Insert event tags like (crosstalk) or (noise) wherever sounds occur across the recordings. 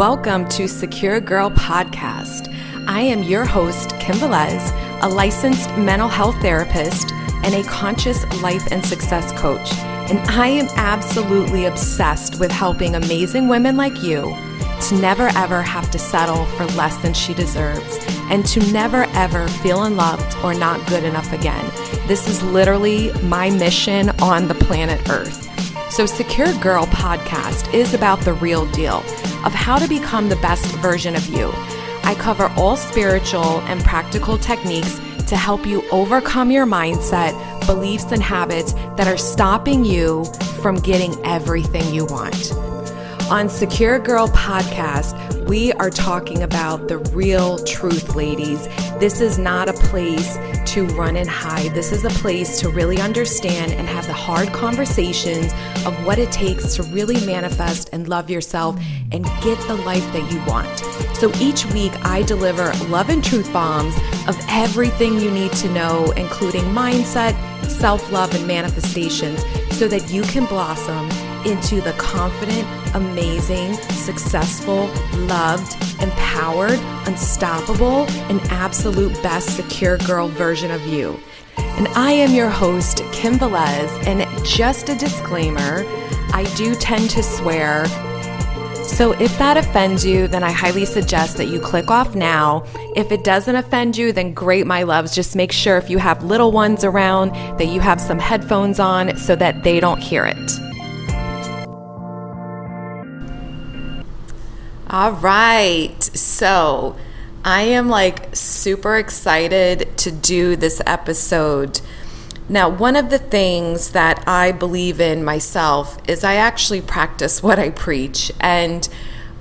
Welcome to Secure Girl Podcast. I am your host, Kim Velez, a licensed mental health therapist and a conscious life and success coach. And I am absolutely obsessed with helping amazing women like you to never ever have to settle for less than she deserves and to never ever feel unloved or not good enough again. This is literally my mission on the planet Earth. So, Secure Girl podcast is about the real deal of how to become the best version of you. I cover all spiritual and practical techniques to help you overcome your mindset, beliefs, and habits that are stopping you from getting everything you want. On Secure Girl Podcast, we are talking about the real truth, ladies. This is not a place to run and hide. This is a place to really understand and have the hard conversations of what it takes to really manifest and love yourself and get the life that you want. So each week, I deliver love and truth bombs of everything you need to know, including mindset, self love, and manifestations, so that you can blossom into the confident, amazing, successful, loved, empowered, unstoppable, and absolute best secure girl version of you. And I am your host, Kim Velez, and just a disclaimer I do tend to swear. So if that offends you, then I highly suggest that you click off now. If it doesn't offend you, then great, my loves. Just make sure if you have little ones around that you have some headphones on so that they don't hear it. All right. So I am like super excited to do this episode. Now, one of the things that I believe in myself is I actually practice what I preach. And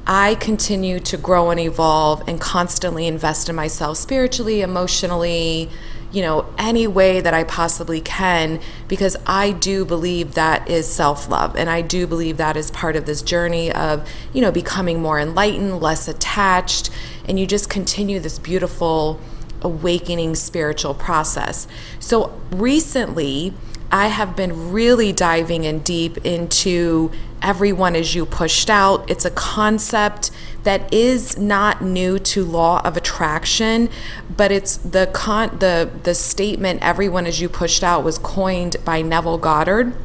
I continue to grow and evolve and constantly invest in myself spiritually, emotionally, you know, any way that I possibly can, because I do believe that is self love. And I do believe that is part of this journey of, you know, becoming more enlightened, less attached, and you just continue this beautiful awakening spiritual process. So recently, I have been really diving in deep into everyone as you pushed out. It's a concept that is not new to law of attraction, but it's the con the the statement everyone as you pushed out was coined by Neville Goddard,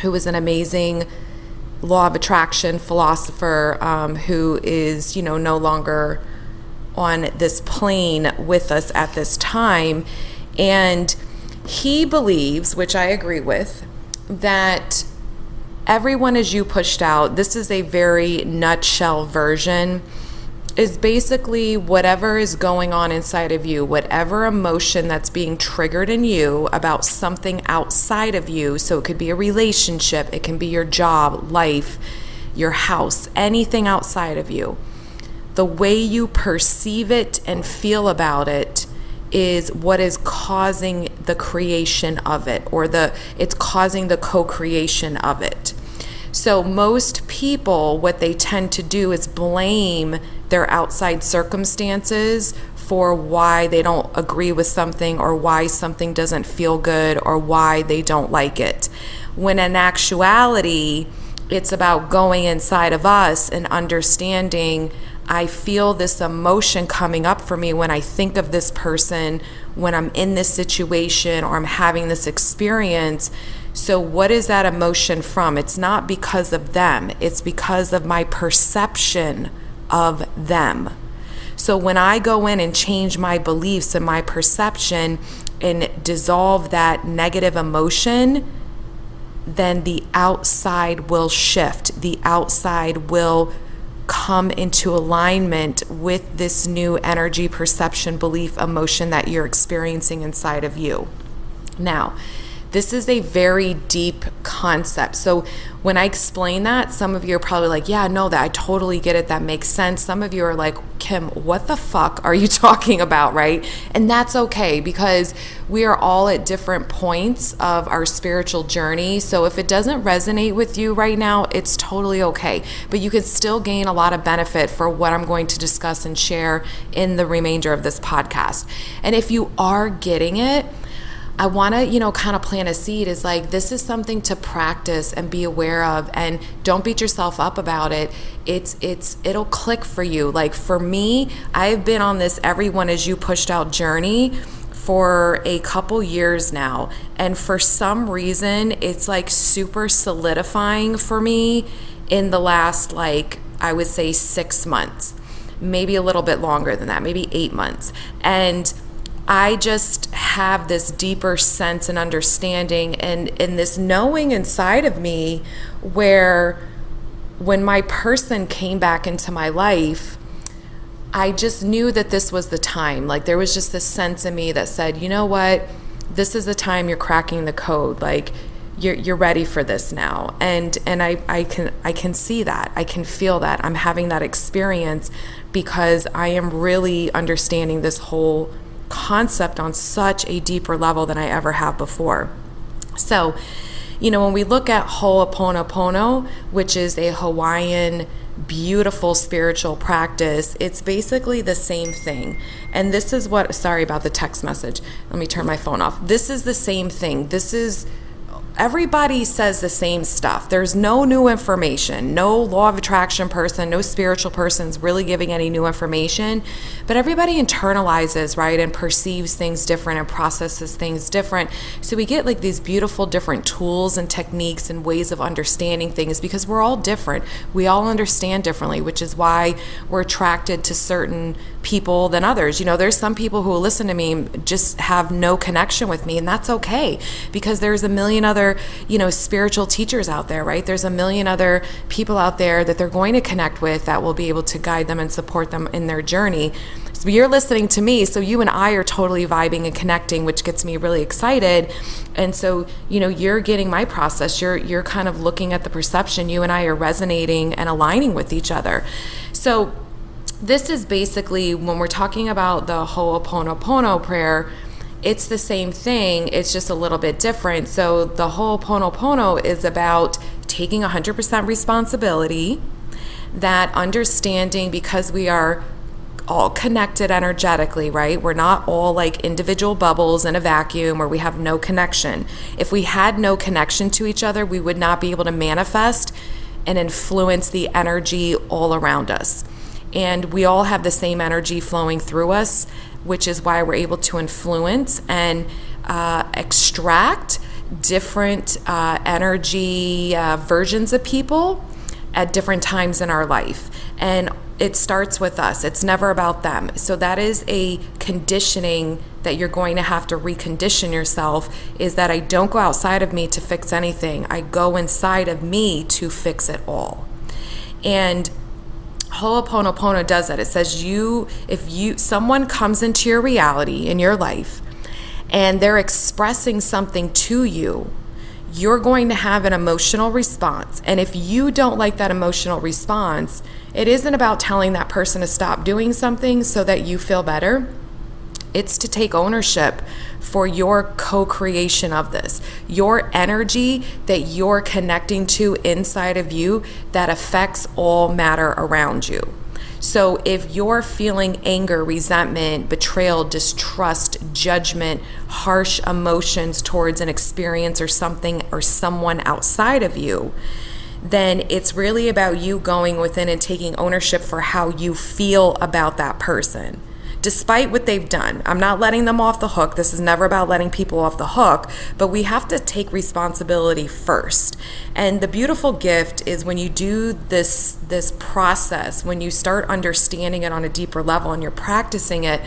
who is an amazing law of attraction philosopher um, who is you know no longer on this plane with us at this time and he believes which i agree with that everyone as you pushed out, this is a very nutshell version, is basically whatever is going on inside of you, whatever emotion that's being triggered in you about something outside of you. So it could be a relationship, it can be your job, life, your house, anything outside of you. The way you perceive it and feel about it is what is causing the creation of it or the it's causing the co-creation of it. So most people what they tend to do is blame their outside circumstances for why they don't agree with something or why something doesn't feel good or why they don't like it. When in actuality, it's about going inside of us and understanding I feel this emotion coming up for me when I think of this person, when I'm in this situation or I'm having this experience. So, what is that emotion from? It's not because of them, it's because of my perception of them. So, when I go in and change my beliefs and my perception and dissolve that negative emotion, then the outside will shift. The outside will come into alignment with this new energy, perception, belief, emotion that you're experiencing inside of you. Now, this is a very deep concept. So when I explain that, some of you are probably like, yeah, no, that I totally get it. That makes sense. Some of you are like, Kim, what the fuck are you (laughs) talking about? Right. And that's okay because we are all at different points of our spiritual journey. So if it doesn't resonate with you right now, it's totally okay. But you can still gain a lot of benefit for what I'm going to discuss and share in the remainder of this podcast. And if you are getting it, I want to, you know, kind of plant a seed is like this is something to practice and be aware of and don't beat yourself up about it. It's it's it'll click for you. Like for me, I've been on this everyone as you pushed out journey for a couple years now. And for some reason, it's like super solidifying for me in the last, like, I would say six months, maybe a little bit longer than that, maybe eight months. And I just have this deeper sense and understanding and, and this knowing inside of me where when my person came back into my life, I just knew that this was the time. Like there was just this sense in me that said, you know what? This is the time you're cracking the code. Like you're you're ready for this now. And and I, I can I can see that. I can feel that. I'm having that experience because I am really understanding this whole concept on such a deeper level than I ever have before. So, you know, when we look at Ho'oponopono, which is a Hawaiian beautiful spiritual practice, it's basically the same thing. And this is what, sorry about the text message. Let me turn my phone off. This is the same thing. This is everybody says the same stuff. There's no new information. No law of attraction person, no spiritual person's really giving any new information. But everybody internalizes, right, and perceives things different and processes things different. So we get like these beautiful different tools and techniques and ways of understanding things because we're all different. We all understand differently, which is why we're attracted to certain people than others. You know, there's some people who listen to me just have no connection with me, and that's okay because there's a million other, you know, spiritual teachers out there, right? There's a million other people out there that they're going to connect with that will be able to guide them and support them in their journey. So you're listening to me, so you and I are totally vibing and connecting, which gets me really excited. And so, you know, you're getting my process. You're you're kind of looking at the perception. You and I are resonating and aligning with each other. So this is basically when we're talking about the Ho'oponopono prayer, it's the same thing, it's just a little bit different. So the Ho'oponopono is about taking 100% responsibility, that understanding because we are all connected energetically, right? We're not all like individual bubbles in a vacuum where we have no connection. If we had no connection to each other, we would not be able to manifest and influence the energy all around us and we all have the same energy flowing through us, which is why we're able to influence and uh, extract different uh, energy uh, versions of people at different times in our life. And it starts with us, it's never about them. So, that is a conditioning that you're going to have to recondition yourself is that I don't go outside of me to fix anything, I go inside of me to fix it all. And Ho'oponopono does that. It says you if you someone comes into your reality in your life and they're expressing something to you, you're going to have an emotional response. And if you don't like that emotional response, it isn't about telling that person to stop doing something so that you feel better. It's to take ownership for your co creation of this, your energy that you're connecting to inside of you that affects all matter around you. So if you're feeling anger, resentment, betrayal, distrust, judgment, harsh emotions towards an experience or something or someone outside of you, then it's really about you going within and taking ownership for how you feel about that person despite what they've done. I'm not letting them off the hook. This is never about letting people off the hook, but we have to take responsibility first. And the beautiful gift is when you do this this process, when you start understanding it on a deeper level and you're practicing it,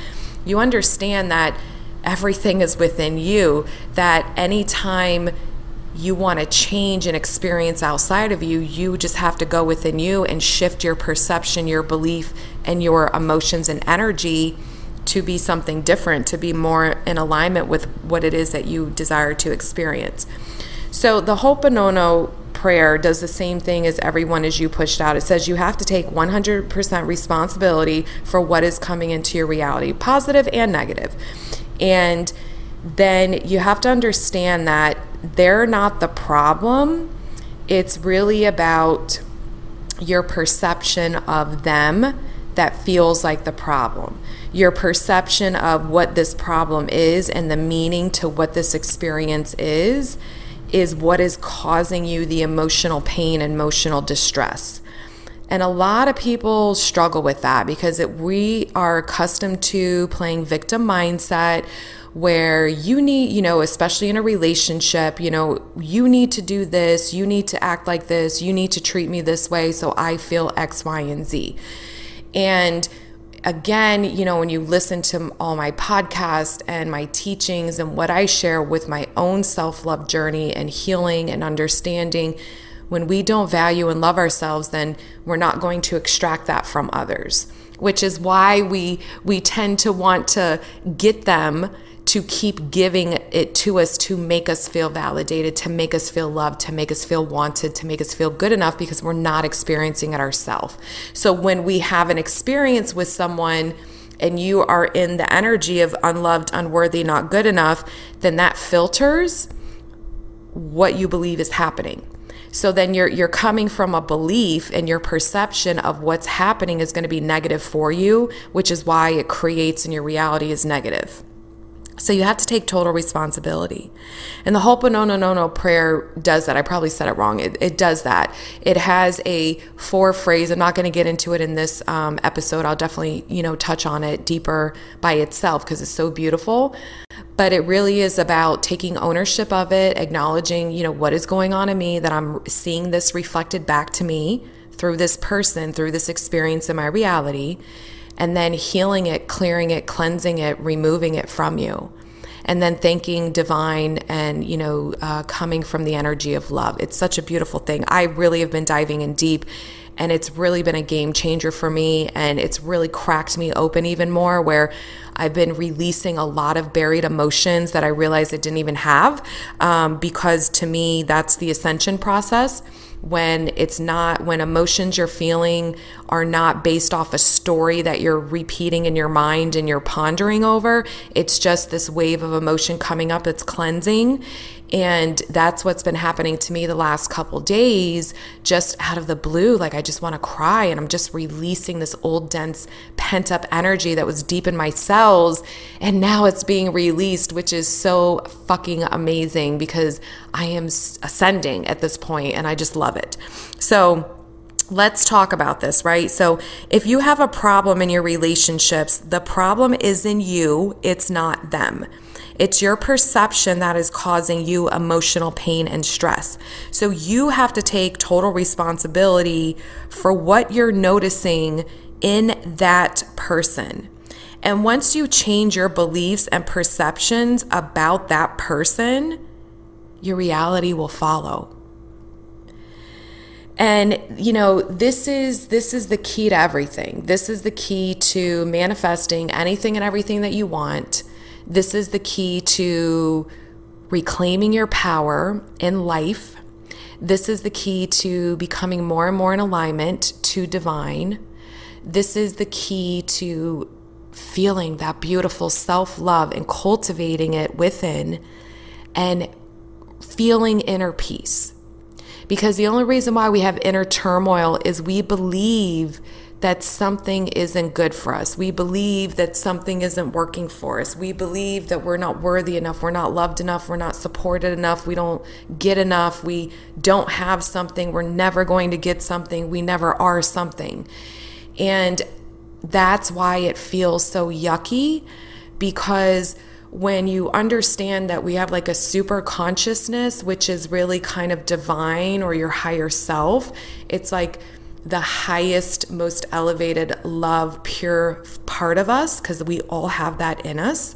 you understand that everything is within you, that anytime you want to change an experience outside of you, you just have to go within you and shift your perception, your belief, and your emotions and energy to be something different, to be more in alignment with what it is that you desire to experience. So the Ho'oponopono prayer does the same thing as everyone as you pushed out. It says you have to take 100% responsibility for what is coming into your reality, positive and negative. And then you have to understand that they're not the problem. It's really about your perception of them that feels like the problem. Your perception of what this problem is and the meaning to what this experience is is what is causing you the emotional pain and emotional distress. And a lot of people struggle with that because it, we are accustomed to playing victim mindset where you need, you know, especially in a relationship, you know, you need to do this, you need to act like this, you need to treat me this way so I feel X, Y, and Z. And again, you know, when you listen to all my podcasts and my teachings and what I share with my own self love journey and healing and understanding, when we don't value and love ourselves, then we're not going to extract that from others, which is why we, we tend to want to get them to keep giving it to us to make us feel validated, to make us feel loved, to make us feel wanted, to make us feel good enough because we're not experiencing it ourselves. So when we have an experience with someone, and you are in the energy of unloved, unworthy, not good enough, then that filters what you believe is happening. So then you're you're coming from a belief and your perception of what's happening is going to be negative for you, which is why it creates and your reality is negative. So you have to take total responsibility. And the Ho'oponopono prayer does that. I probably said it wrong. It, it does that. It has a four phrase. I'm not going to get into it in this um, episode. I'll definitely, you know, touch on it deeper by itself because it's so beautiful. But it really is about taking ownership of it, acknowledging, you know, what is going on in me, that I'm seeing this reflected back to me through this person, through this experience in my reality and then healing it, clearing it, cleansing it, removing it from you. And then thanking divine and, you know, uh, coming from the energy of love. It's such a beautiful thing. I really have been diving in deep and it's really been a game changer for me and it's really cracked me open even more where i've been releasing a lot of buried emotions that i realized i didn't even have um, because to me that's the ascension process when it's not when emotions you're feeling are not based off a story that you're repeating in your mind and you're pondering over it's just this wave of emotion coming up it's cleansing and that's what's been happening to me the last couple days, just out of the blue. Like, I just want to cry, and I'm just releasing this old, dense, pent up energy that was deep in my cells. And now it's being released, which is so fucking amazing because I am ascending at this point, and I just love it. So, Let's talk about this, right? So, if you have a problem in your relationships, the problem is in you, it's not them. It's your perception that is causing you emotional pain and stress. So you have to take total responsibility for what you're noticing in that person. And once you change your beliefs and perceptions about that person, your reality will follow. And you know, this is this is the key to everything. This is the key to manifesting anything and everything that you want this is the key to reclaiming your power in life. This is the key to becoming more and more in alignment to divine. This is the key to feeling that beautiful self love and cultivating it within and feeling inner peace. Because the only reason why we have inner turmoil is we believe that something isn't good for us. We believe that something isn't working for us. We believe that we're not worthy enough, we're not loved enough, we're not supported enough, we don't get enough, we don't have something, we're never going to get something, we never are something. And that's why it feels so yucky because when you understand that we have like a super consciousness, which is really kind of divine or your higher self, it's like the highest, most elevated, love, pure part of us, because we all have that in us.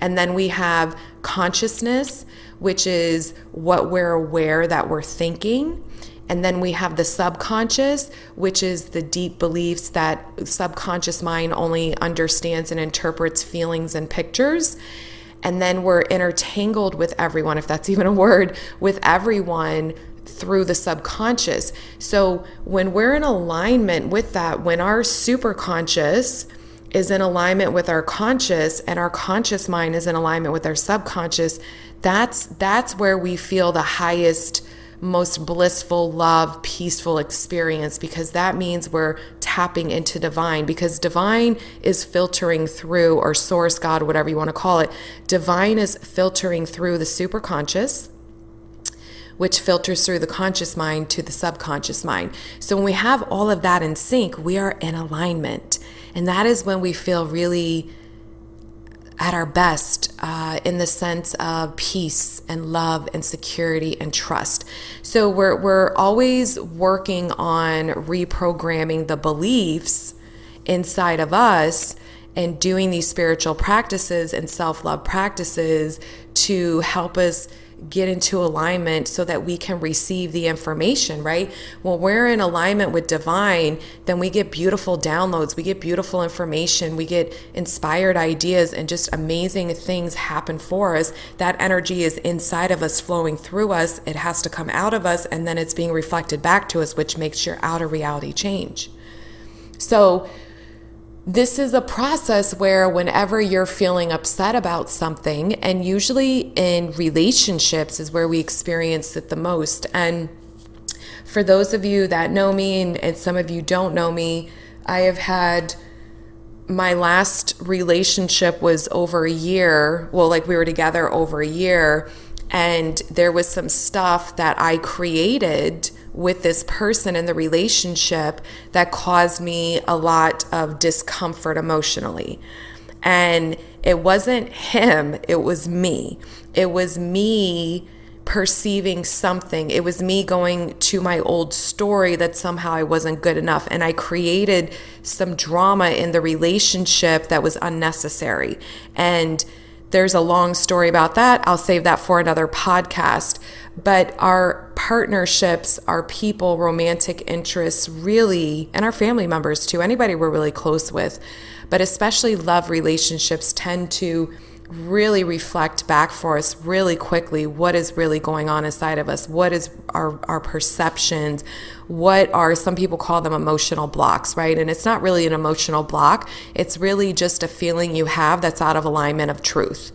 And then we have consciousness, which is what we're aware that we're thinking. And then we have the subconscious, which is the deep beliefs that subconscious mind only understands and interprets feelings and pictures. And then we're intertangled with everyone, if that's (laughs) even a word, with everyone through the subconscious. So when we're in alignment with that, when our superconscious is in alignment with our conscious and our conscious mind is in alignment with our subconscious, that's that's where we feel the highest most blissful, love, peaceful experience because that means we're tapping into divine because divine is filtering through, or source, God, whatever you want to call it. Divine is filtering through the superconscious which filters through the conscious mind to the subconscious mind. So when we have all of that in sync, we are in alignment. And that is when we feel really at our best uh, in the sense of peace and love and security and trust. So we're, we're always working on reprogramming the beliefs inside of us and doing these spiritual practices and self love practices to help us get into alignment so that we can receive the information, right? When we're in alignment with divine, then we get beautiful downloads, we get beautiful information, we get inspired ideas, and just amazing things happen for us. That energy is inside of us, flowing through us. It has to come out of us, and then it's being reflected back to us, which makes your outer reality change. So, this is a process where, whenever you're feeling upset about something, and usually in relationships is where we experience it the most. And for those of you that know me, and, and some of you don't know me, I have had my last relationship was over a year. Well, like we were together over a year, and there was some stuff that I created with this person in the relationship that caused me a lot of discomfort emotionally. And it wasn't him, it was me. It was me perceiving something. It was me going to my old story that somehow I wasn't good enough. And I created some drama in the relationship that was unnecessary. And there's a long story about that. I'll save that for another podcast. But our partnerships, our people, romantic interests, really, and our family members too, anybody we're really close with, but especially love relationships tend to really reflect back for us really quickly what is really going on inside of us. What is our, our perceptions? What are some people call them emotional blocks right? And it's not really an emotional block. It's really just a feeling you have that's out of alignment of truth.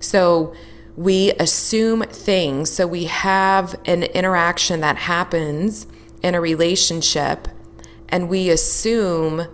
So we assume things. So we have an interaction that happens in a relationship, and we assume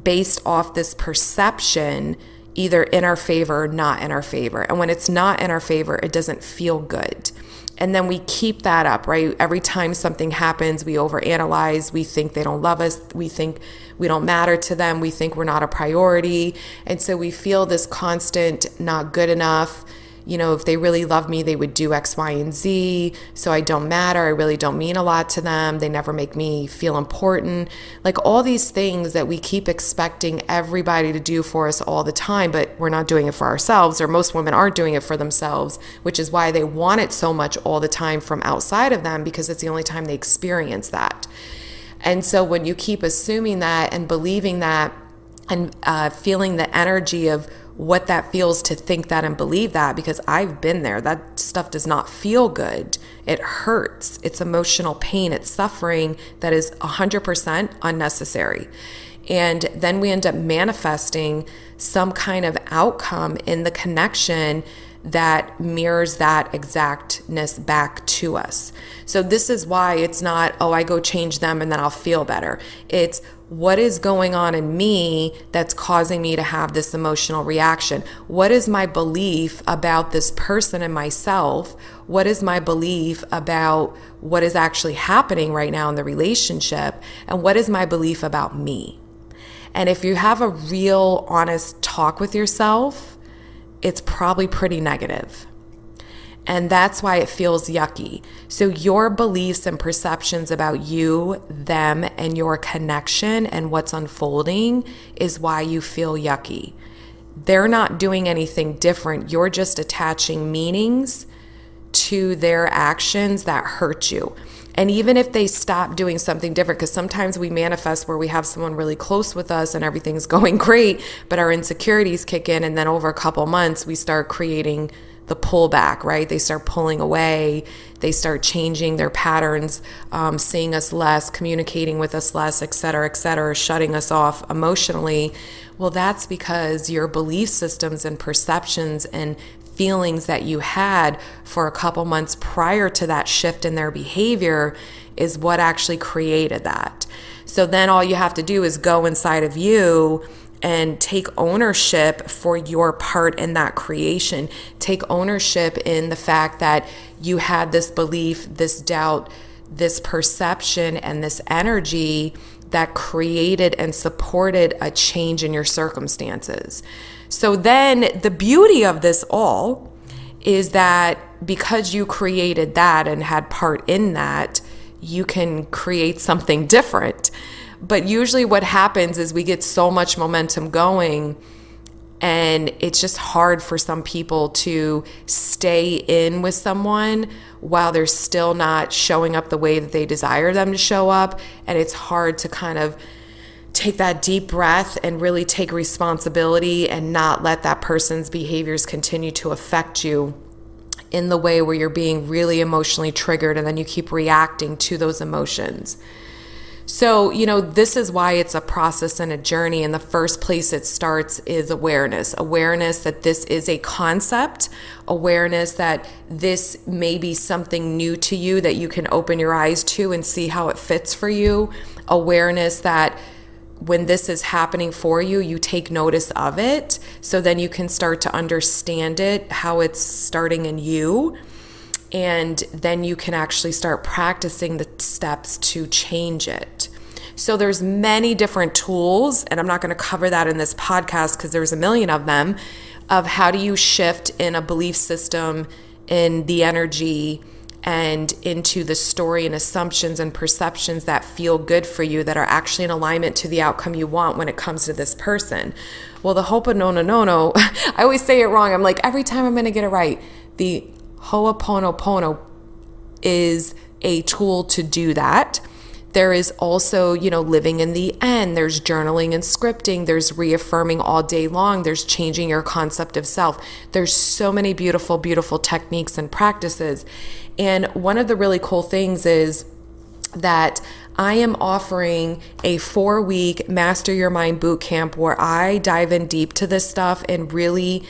based off this perception either in our favor or not in our favor. And when it's not in our favor, it doesn't feel good. And then we keep that up, right? Every time something happens, we overanalyze. We think they don't love us. We think we don't matter to them. We think we're not a priority. And so we feel this constant not good enough you know, if they really love me, they would do X, Y, and Z. So I don't matter. I really don't mean a lot to them. They never make me feel important. Like all these things that we keep expecting everybody to do for us all the time, but we're not doing it for ourselves, or most women aren't doing it for themselves, which is why they want it so much all the time from outside of them because it's the only time they experience that. And so when you keep assuming that and believing that, and uh, feeling the energy of what that feels to think that and believe that because I've been there. That stuff does not feel good. It hurts. It's emotional pain. It's suffering that is 100% unnecessary. And then we end up manifesting some kind of outcome in the connection that mirrors that exactness back to us. So, this is why it's not, oh, I go change them and then I'll feel better. It's what is going on in me that's causing me to have this emotional reaction? What is my belief about this person and myself? What is my belief about what is actually happening right now in the relationship? And what is my belief about me? And if you have a real, honest talk with yourself, it's probably pretty negative. And that's why it feels yucky. So, your beliefs and perceptions about you, them, and your connection and what's unfolding is why you feel yucky. They're not doing anything different. You're just attaching meanings to their actions that hurt you. And even if they stop doing something different, because sometimes we manifest where we have someone really close with us and everything's (laughs) going great, but our insecurities kick in. And then over a couple months, we start creating the pullback, right? They start pulling away. They start changing their patterns, um, seeing us less, communicating with us less, et cetera, et cetera, shutting us off emotionally. Well, that's because your belief systems and perceptions and feelings that you had for a couple months prior to that shift in their behavior is what actually created that. So then all you have to do is go inside of you and take ownership for your part in that creation. Take ownership in the fact that you had this belief, this doubt, this perception, and this energy that created and supported a change in your circumstances. So then the beauty of this all is that because you created that and had part in that, you can create something different. But usually, what happens is we get so much momentum going, and it's just hard for some people to stay in with someone while they're still not showing up the way that they desire them to show up. And it's hard to kind of take that deep breath and really take responsibility and not let that person's behaviors continue to affect you in the way where you're being really emotionally triggered and then you keep reacting to those emotions. So, you know, this is why it's a process and a journey. And the first place it starts is awareness awareness that this is a concept, awareness that this may be something new to you that you can open your eyes to and see how it fits for you, awareness that when this is happening for you, you take notice of it. So then you can start to understand it, how it's starting in you. And then you can actually start practicing the steps to change it. So there's many different tools, and I'm not going to cover that in this podcast because there's a million of them, of how do you shift in a belief system, in the energy, and into the story and assumptions and perceptions that feel good for you that are actually in alignment to the outcome you want when it comes to this person. Well, the hope of no, no, no, no. (laughs) I always say it wrong. I'm like, every time I'm going to get it right. The Ho'oponopono is a tool to do that. There is also, you know, living in the end. There's journaling and scripting. There's reaffirming all day long. There's changing your concept of self. There's so many beautiful, beautiful techniques and practices. And one of the really cool things is that I am offering a four week Master Your Mind boot camp where I dive in deep to this stuff and really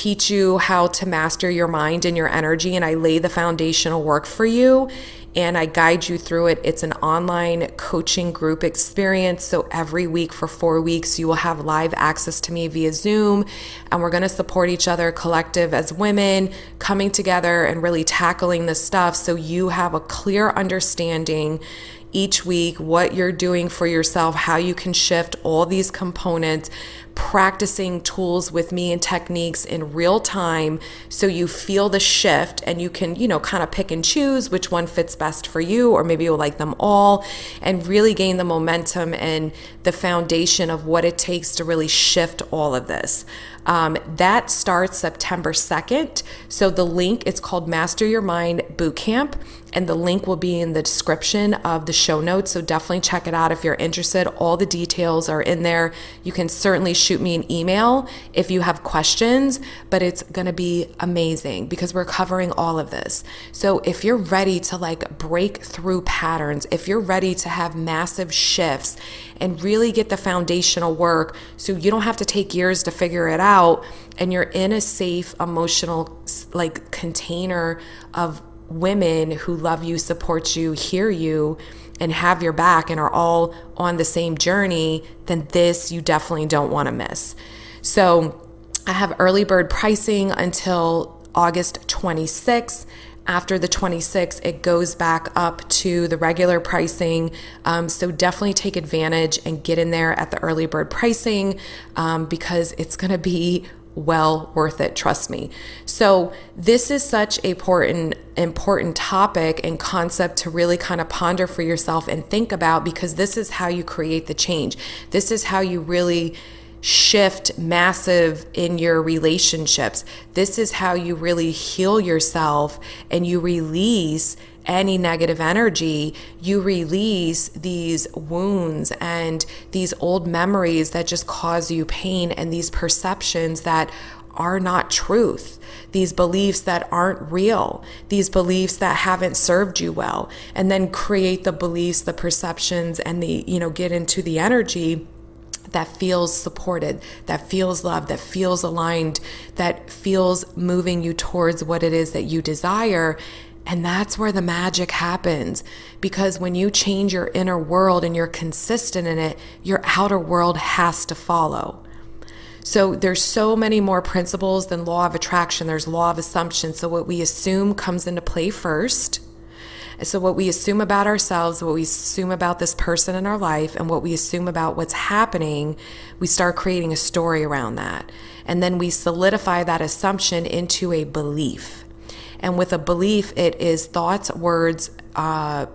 teach you how to master your mind and your energy. And I lay the foundational work for you and I guide you through it. It's an online coaching group experience. So every week for four weeks, you will have live access to me via Zoom, and we're going to support each other, collective as women, coming together and really tackling this stuff so you have a clear understanding each week what you're doing for yourself, how you can shift all these components practicing tools with me and techniques in real time so you feel the shift and you can, you know, kind of pick and choose which one fits best for you, or maybe you'll like them all and really gain the momentum and the foundation of what it takes to really shift all of this. Um, that starts September 2nd. So the link, it's called Master Your Mind Bootcamp and the link will be in the description of the show notes. So definitely check it out if you're interested. All the details are in there. You can certainly shoot me an email if you have questions, but it's to be amazing because we're covering all of this. So if you're ready to like break through patterns, if you're ready to have massive shifts and really get the foundational work so you don't have to take years to figure it out and you're in a safe emotional like container of women who love you, support you, hear you, and have your back and are all on the same journey, then this you definitely don't want to miss. So I have early bird pricing until August 26th. After the 26th, it goes back up to the regular pricing. Um, so definitely take advantage and get in there at the early bird pricing um, because it's going to be well worth it trust me. So this is such a important important topic and concept to really kind of ponder for yourself and think about because this is how you create the change. This is how you really shift massive in your relationships. This is how you really heal yourself and you release any negative energy, you release these wounds and these old memories that just cause you pain and these perceptions that are not truth, these beliefs that aren't real, these beliefs that haven't served you well, and then create the beliefs, the perceptions, and the, you know, get into the energy that feels supported, that feels loved, that feels aligned, that feels moving you towards what it is that you desire. And that's where the magic happens. Because when you change your inner world and you're consistent in it, your outer world has to follow. So there's so many more principles than law of attraction. There's law of assumption. So what we assume comes into play first. So, what we assume about ourselves, what we assume about this person in our life, and what we assume about what's happening, we start creating a story around that. And then we solidify that assumption into a belief. And with a belief, it is thoughts, words, uh,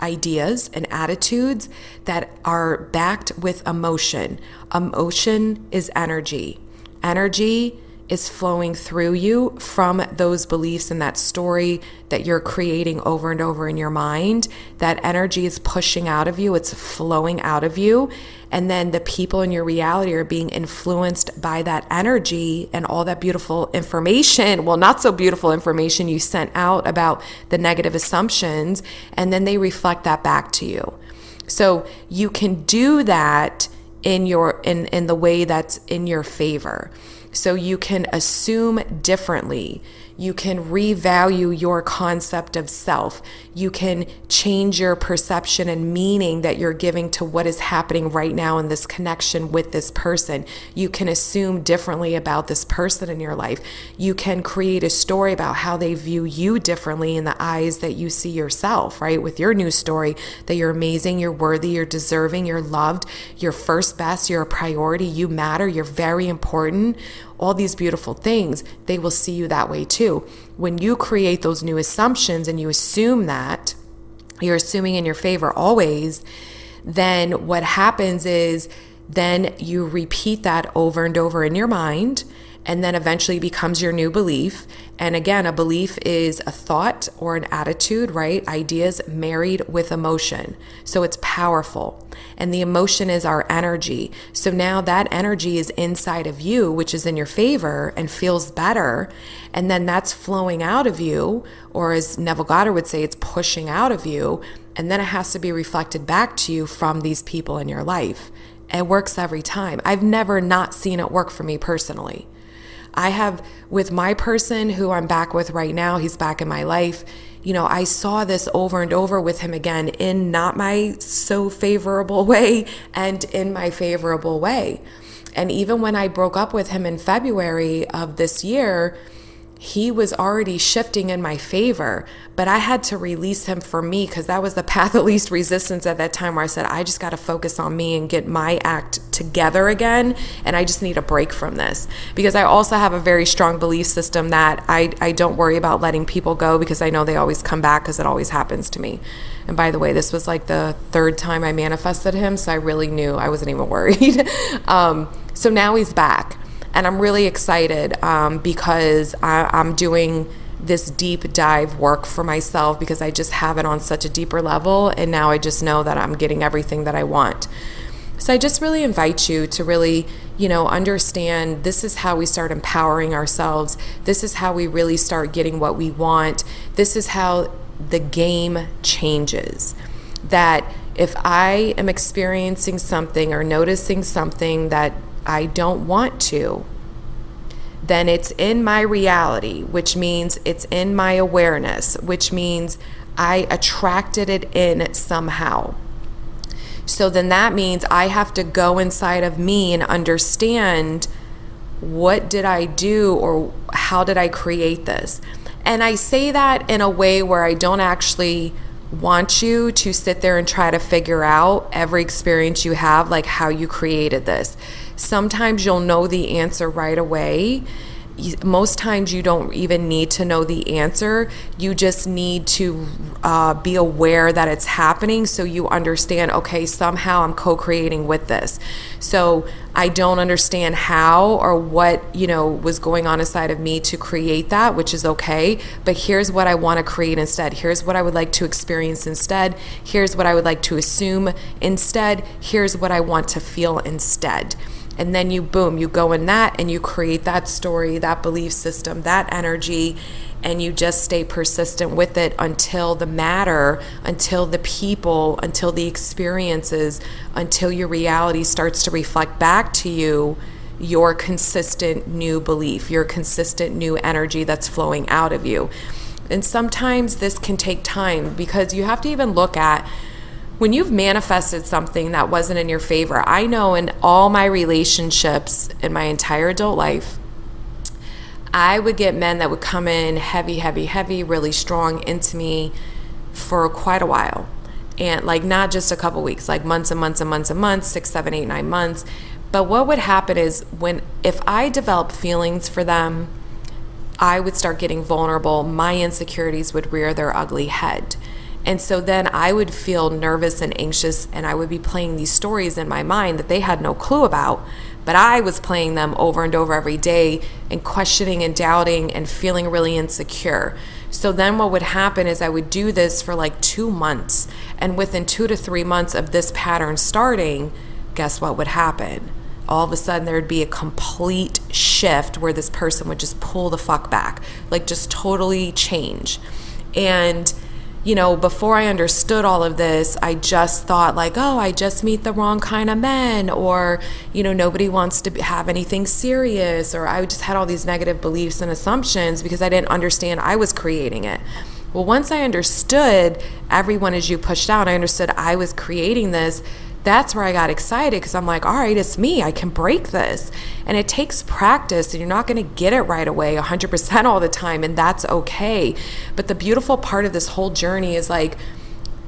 ideas, and attitudes that are backed with emotion. Emotion is energy. Energy is flowing through you from those beliefs and that story that you're creating over and over in your mind. That energy is pushing out of you, it's flowing out of you. And then the people in your reality are being influenced by that energy and all that beautiful information. Well, not so beautiful information you sent out about the negative assumptions. And then they reflect that back to you. So you can do that in your in in the way that's in your favor so you can assume differently. You can revalue your concept of self. You can change your perception and meaning that you're giving to what is happening right now in this connection with this person. You can assume differently about this person in your life. You can create a story about how they view you differently in the eyes that you see yourself, right? With your new story that you're amazing, you're worthy, you're deserving, you're loved, you're first best, you're a priority, you matter, you're very important all these beautiful things, they will see you that way too. When you create those new assumptions and you assume that, you're assuming in your favor always, then what happens is then you repeat that over and over in your mind and then eventually becomes your new belief. And again, a belief is a thought or an attitude, right? Ideas married with emotion. So it's powerful. And the emotion is our energy. So now that energy is inside of you, which is in your favor and feels better. And then that's flowing out of you, or as Neville Goddard would say, it's pushing out of you. And then it has to be reflected back to you from these people in your life. It works every time. I've never not seen it work for me personally. I have with my person who I'm back with right now, he's back in my life. You know, I saw this over and over with him again in not my so favorable (laughs) way and in my favorable way. And even when I broke up with him in February of this year, he was already shifting in my favor, but I had to release him for me because that was the (laughs) path of least resistance at that time where I said, I just got to focus on me and get my act together again. And I just need a break from this because I also have a very strong belief system that I, I don't worry about letting people go because I know they always come back because it always happens to me. And by the way, this was like the third time I manifested him, so I really knew I wasn't even worried. (laughs) um, so now he's back and I'm really excited um, because I, I'm doing this deep dive work for myself because I just have it on such a deeper level. And now I just know that I'm getting everything that I want. So I just really invite you to really, you know, understand this is how we start empowering ourselves. This is how we really start getting what we want. This is how the game changes. That if I am experiencing something or noticing something that I don't want to, then it's in my reality, which means it's in my awareness, which means I attracted it in somehow. So then that means I have to go inside of me and understand what did I do or how did I create this? And I say that in a way where I don't actually want you to sit there and try to figure out every experience you have, like how you created this. Sometimes you'll know the answer right away. Most times you don't even need to know the answer. You just need to uh, be aware that it's happening so you understand, okay, somehow I'm co creating with this. So I don't understand how or what, you know, was going on inside of me to create that, which is okay. But here's what I want to create instead. Here's what I would like to experience instead. Here's what I would like to assume instead. Here's what I want to feel instead And then you, boom, you go in that and you create that story, that belief system, that energy, and you just stay persistent with it until the matter, until the people, until the experiences, until your reality starts to reflect back to you your consistent new belief, your consistent new energy that's flowing out of you. And sometimes this can take time because you have to even look at when you've manifested something that wasn't in your favor. I know in all my relationships in my entire adult life, I would get men that would come in heavy, heavy, heavy, really strong into me for quite a while. And like not just a couple weeks, like months and months and months and months, six, seven, eight, nine months. But what would happen is when if I developed feelings for them, I would start getting vulnerable. My insecurities would rear their ugly head. And so then I would feel nervous and anxious, and I would be playing these stories in my mind that they had no clue about. But I was playing them over and over every day and questioning and doubting and feeling really insecure. So then what would happen is I would do this for like two months. And within two to three months of this pattern starting, guess what would happen? all of a sudden there would be a complete shift where this person would just pull the fuck back, like just totally change. And you know, before I understood all of this, I just thought, like, oh, I just meet the wrong kind of men, or, you know, nobody wants to have anything serious, or I just had all these negative beliefs and assumptions because I didn't understand I was creating it. Well, once I understood everyone is you pushed out, I understood I was creating this that's where I got excited because I'm like, all right, it's me. I can break this. And it takes practice, and you're not going to get it right away 100% all the time, and that's okay. But the beautiful part of this whole journey is like,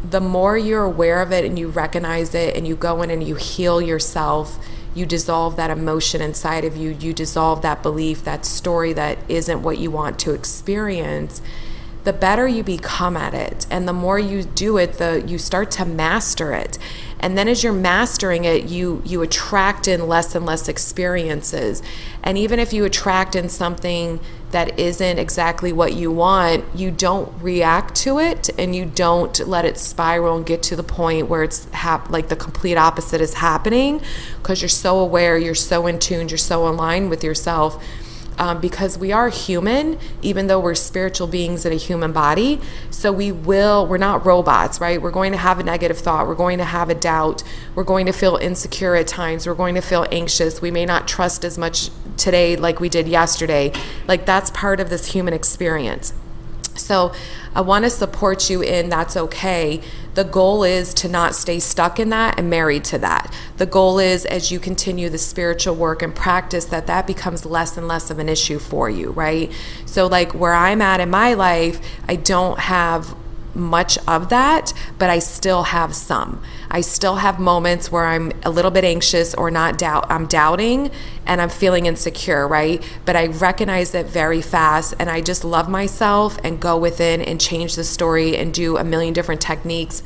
the more you're aware of it and you recognize it and you go in and you heal yourself, you dissolve that emotion inside of you, you dissolve that belief, that story that isn't what you want to experience the better you become at it and the more you do it the you start to master it. And then as you're mastering it you you attract in less and less experiences. And even if you attract in something that isn't exactly what you want you don't react to it and you don't let it spiral and get to the point where it's hap- like the complete opposite is happening because you're so aware you're so in tune you're so aligned with yourself um, because we are human, even though we're spiritual beings in a human body. So we will, we're not robots, right? We're going to have a negative thought. We're going to have a doubt. We're going to feel insecure at times. We're going to feel anxious. We may not trust as much today like we did yesterday. Like that's part of this human experience. So I want to support you in that's okay. The goal is to not stay stuck in that and married to that. The goal is as you continue the spiritual work and practice that that becomes less and less of an issue for you, right? So like where I'm at in my life, I don't have much of that, but I still have some. I still have moments where I'm a little bit anxious or not doubt I'm doubting and I'm feeling insecure, right? But I recognize it very fast and I just love myself and go within and change the story and do a million different techniques.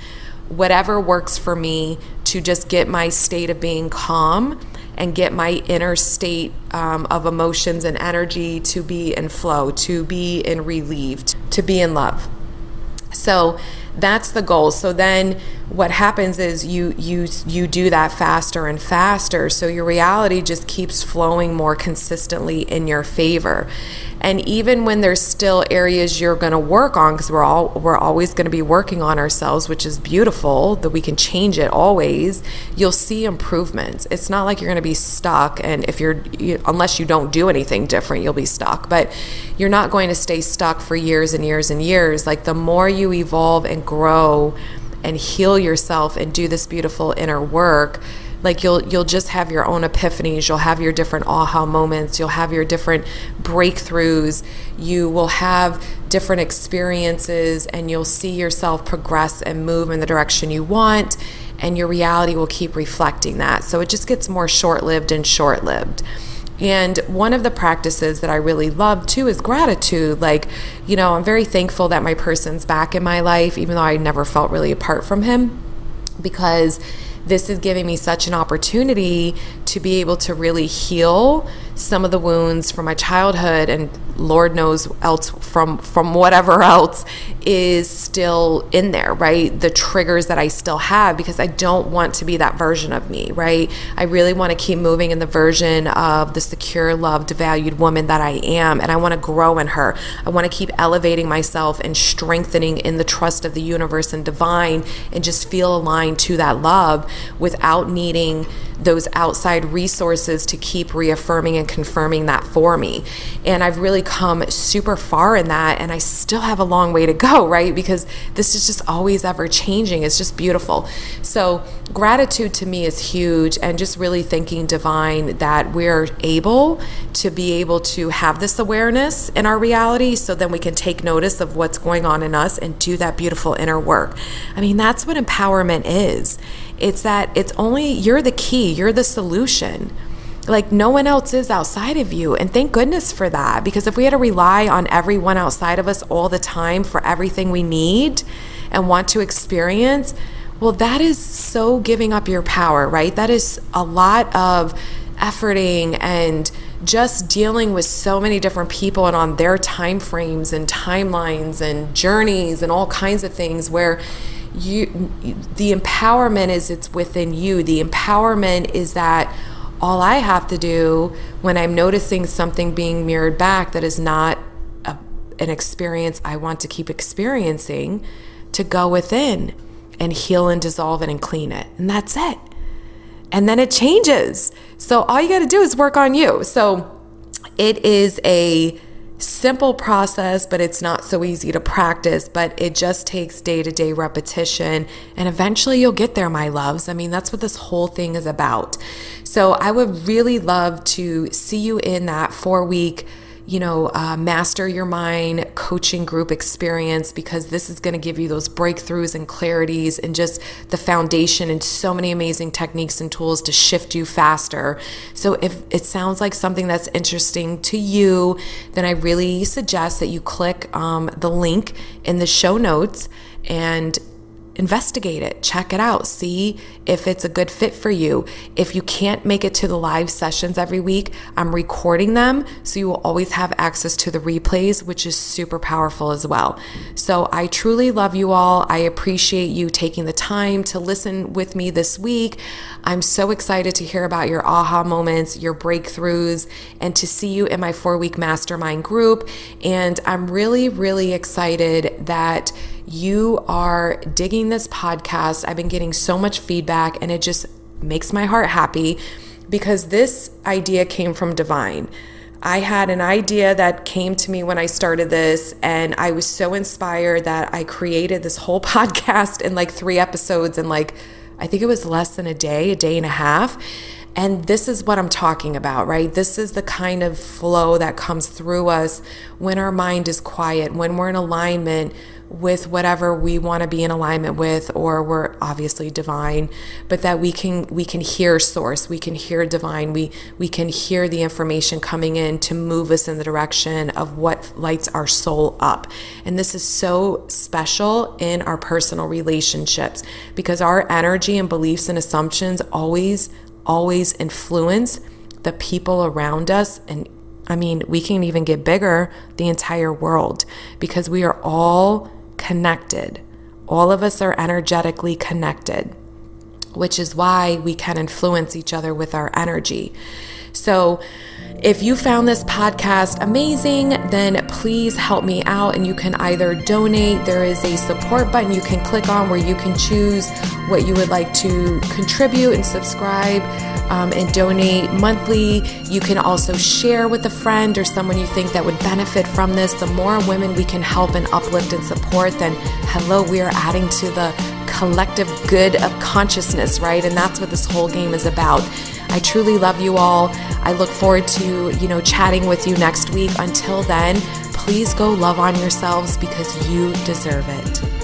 Whatever works for me to just get my state of being calm and get my inner state um, of emotions and energy to be in flow, to be in relieved, to be in love. So that's the goal. So then what happens is you you you do that faster and faster. So your reality just keeps flowing more consistently in your favor. And even when there's still areas you're going to work on because we're all we're always going to be working on ourselves, which is beautiful that we can change it always, you'll see improvements. It's not like you're going to be stuck and if you're you, unless you don't do anything different, you'll be stuck. But you're not going to stay stuck for years and years and years. Like the more you evolve and grow and heal yourself and do this beautiful inner work, like you'll you'll just have your own epiphanies. You'll have your different aha moments. You'll have your different breakthroughs. You will have different experiences and you'll see yourself progress and move in the direction you want and your reality will keep reflecting that. So it just gets more short-lived and short-lived and one of the practices that I really love too is gratitude. Like, you know, I'm very thankful that my person's back in my life, even though I never felt really apart from him, because this is giving me such an opportunity to be able to really heal some of the wounds from my childhood and lord knows else from from whatever (laughs) else is still in there right? The triggers that i still have because i don't want to be that version of me right? I really want to keep moving in the version of the secure loved valued woman that i am and i want to grow in her. I want to keep elevating myself and strengthening in the trust of the universe and divine and just feel aligned to that love without needing those outside resources to keep reaffirming and confirming that for me. And I've really come super far in that, and I still have a long way to go, right? Because this is just always ever changing. It's just beautiful. So, gratitude to me is huge, and just really thanking divine that we're able to be able to have this awareness in our reality so then we can take notice of what's going on in us and do that beautiful inner work. I mean, that's what empowerment is. It's that it's only you're the key, you're the solution. Like no one else is outside of you. And thank goodness for that. Because if we had to rely on everyone outside of us all the time for everything we need and want to experience, well, that is so giving up your power, right? That is a lot of efforting and just dealing with so many different people and on their time frames and timelines and journeys and all kinds of things where you the empowerment is it's within you the empowerment is that all i have to do when i'm noticing something being mirrored back that is not a, an experience i want to keep experiencing to go within and heal and dissolve it and clean it and that's it and then it changes so all you got to do is work on you so it is a simple process, but it's not so easy to practice. But it just takes day to day repetition. And eventually you'll get there, my loves. I mean, that's what this whole thing is about. So I would really love to see you in that four week you know, uh, master your mind coaching group experience because this is going to give you those breakthroughs and clarities and just the foundation and so many amazing techniques and tools to shift you faster. So, if it sounds like something that's interesting to you, then I really suggest that you click um, the link in the show notes and investigate it, check it out, see if it's a good fit for you. If you can't make it to the live sessions every week, I'm recording them so you will always have access to the replays, which is super powerful as well. So I truly love you all. I appreciate you taking the time to listen with me this week. I'm so excited to hear about your aha moments, your breakthroughs, and to see you in my four week mastermind group. And I'm really, really excited that you are digging this podcast. I've been getting so much feedback, and it just makes my heart happy because this idea came from Divine. I had an idea that came to me when I started this, and I was so inspired that I created this whole (laughs) podcast in like three episodes and like I think it was less than a day, a day and a half. And this is what I'm talking about, right? This is the kind of flow that comes through us when our mind is quiet, when we're in alignment with whatever we want to be in alignment with or we're obviously divine but that we can we can hear source we can hear divine we we can hear the information coming in to move us in the direction of what lights our soul up. And this is so special in our personal relationships because our energy and beliefs and assumptions always always influence the people around us. And I mean, we can even get bigger, the entire world, because we are all connected. All of us are energetically connected, which is why we can influence each other with our energy. So, if you found this podcast amazing, then please help me out and you can either donate. There is a support button you can click on where you can choose what you would like to contribute and subscribe um, and donate monthly. You can also share with a friend or someone you think that would benefit from this. The more women we can help and uplift and support, then hello, we are adding to the collective good of consciousness, right? And that's what this whole game is about. I truly love you all. I look forward to, you know, chatting with you next week. Until then, please go love on yourselves because you deserve it.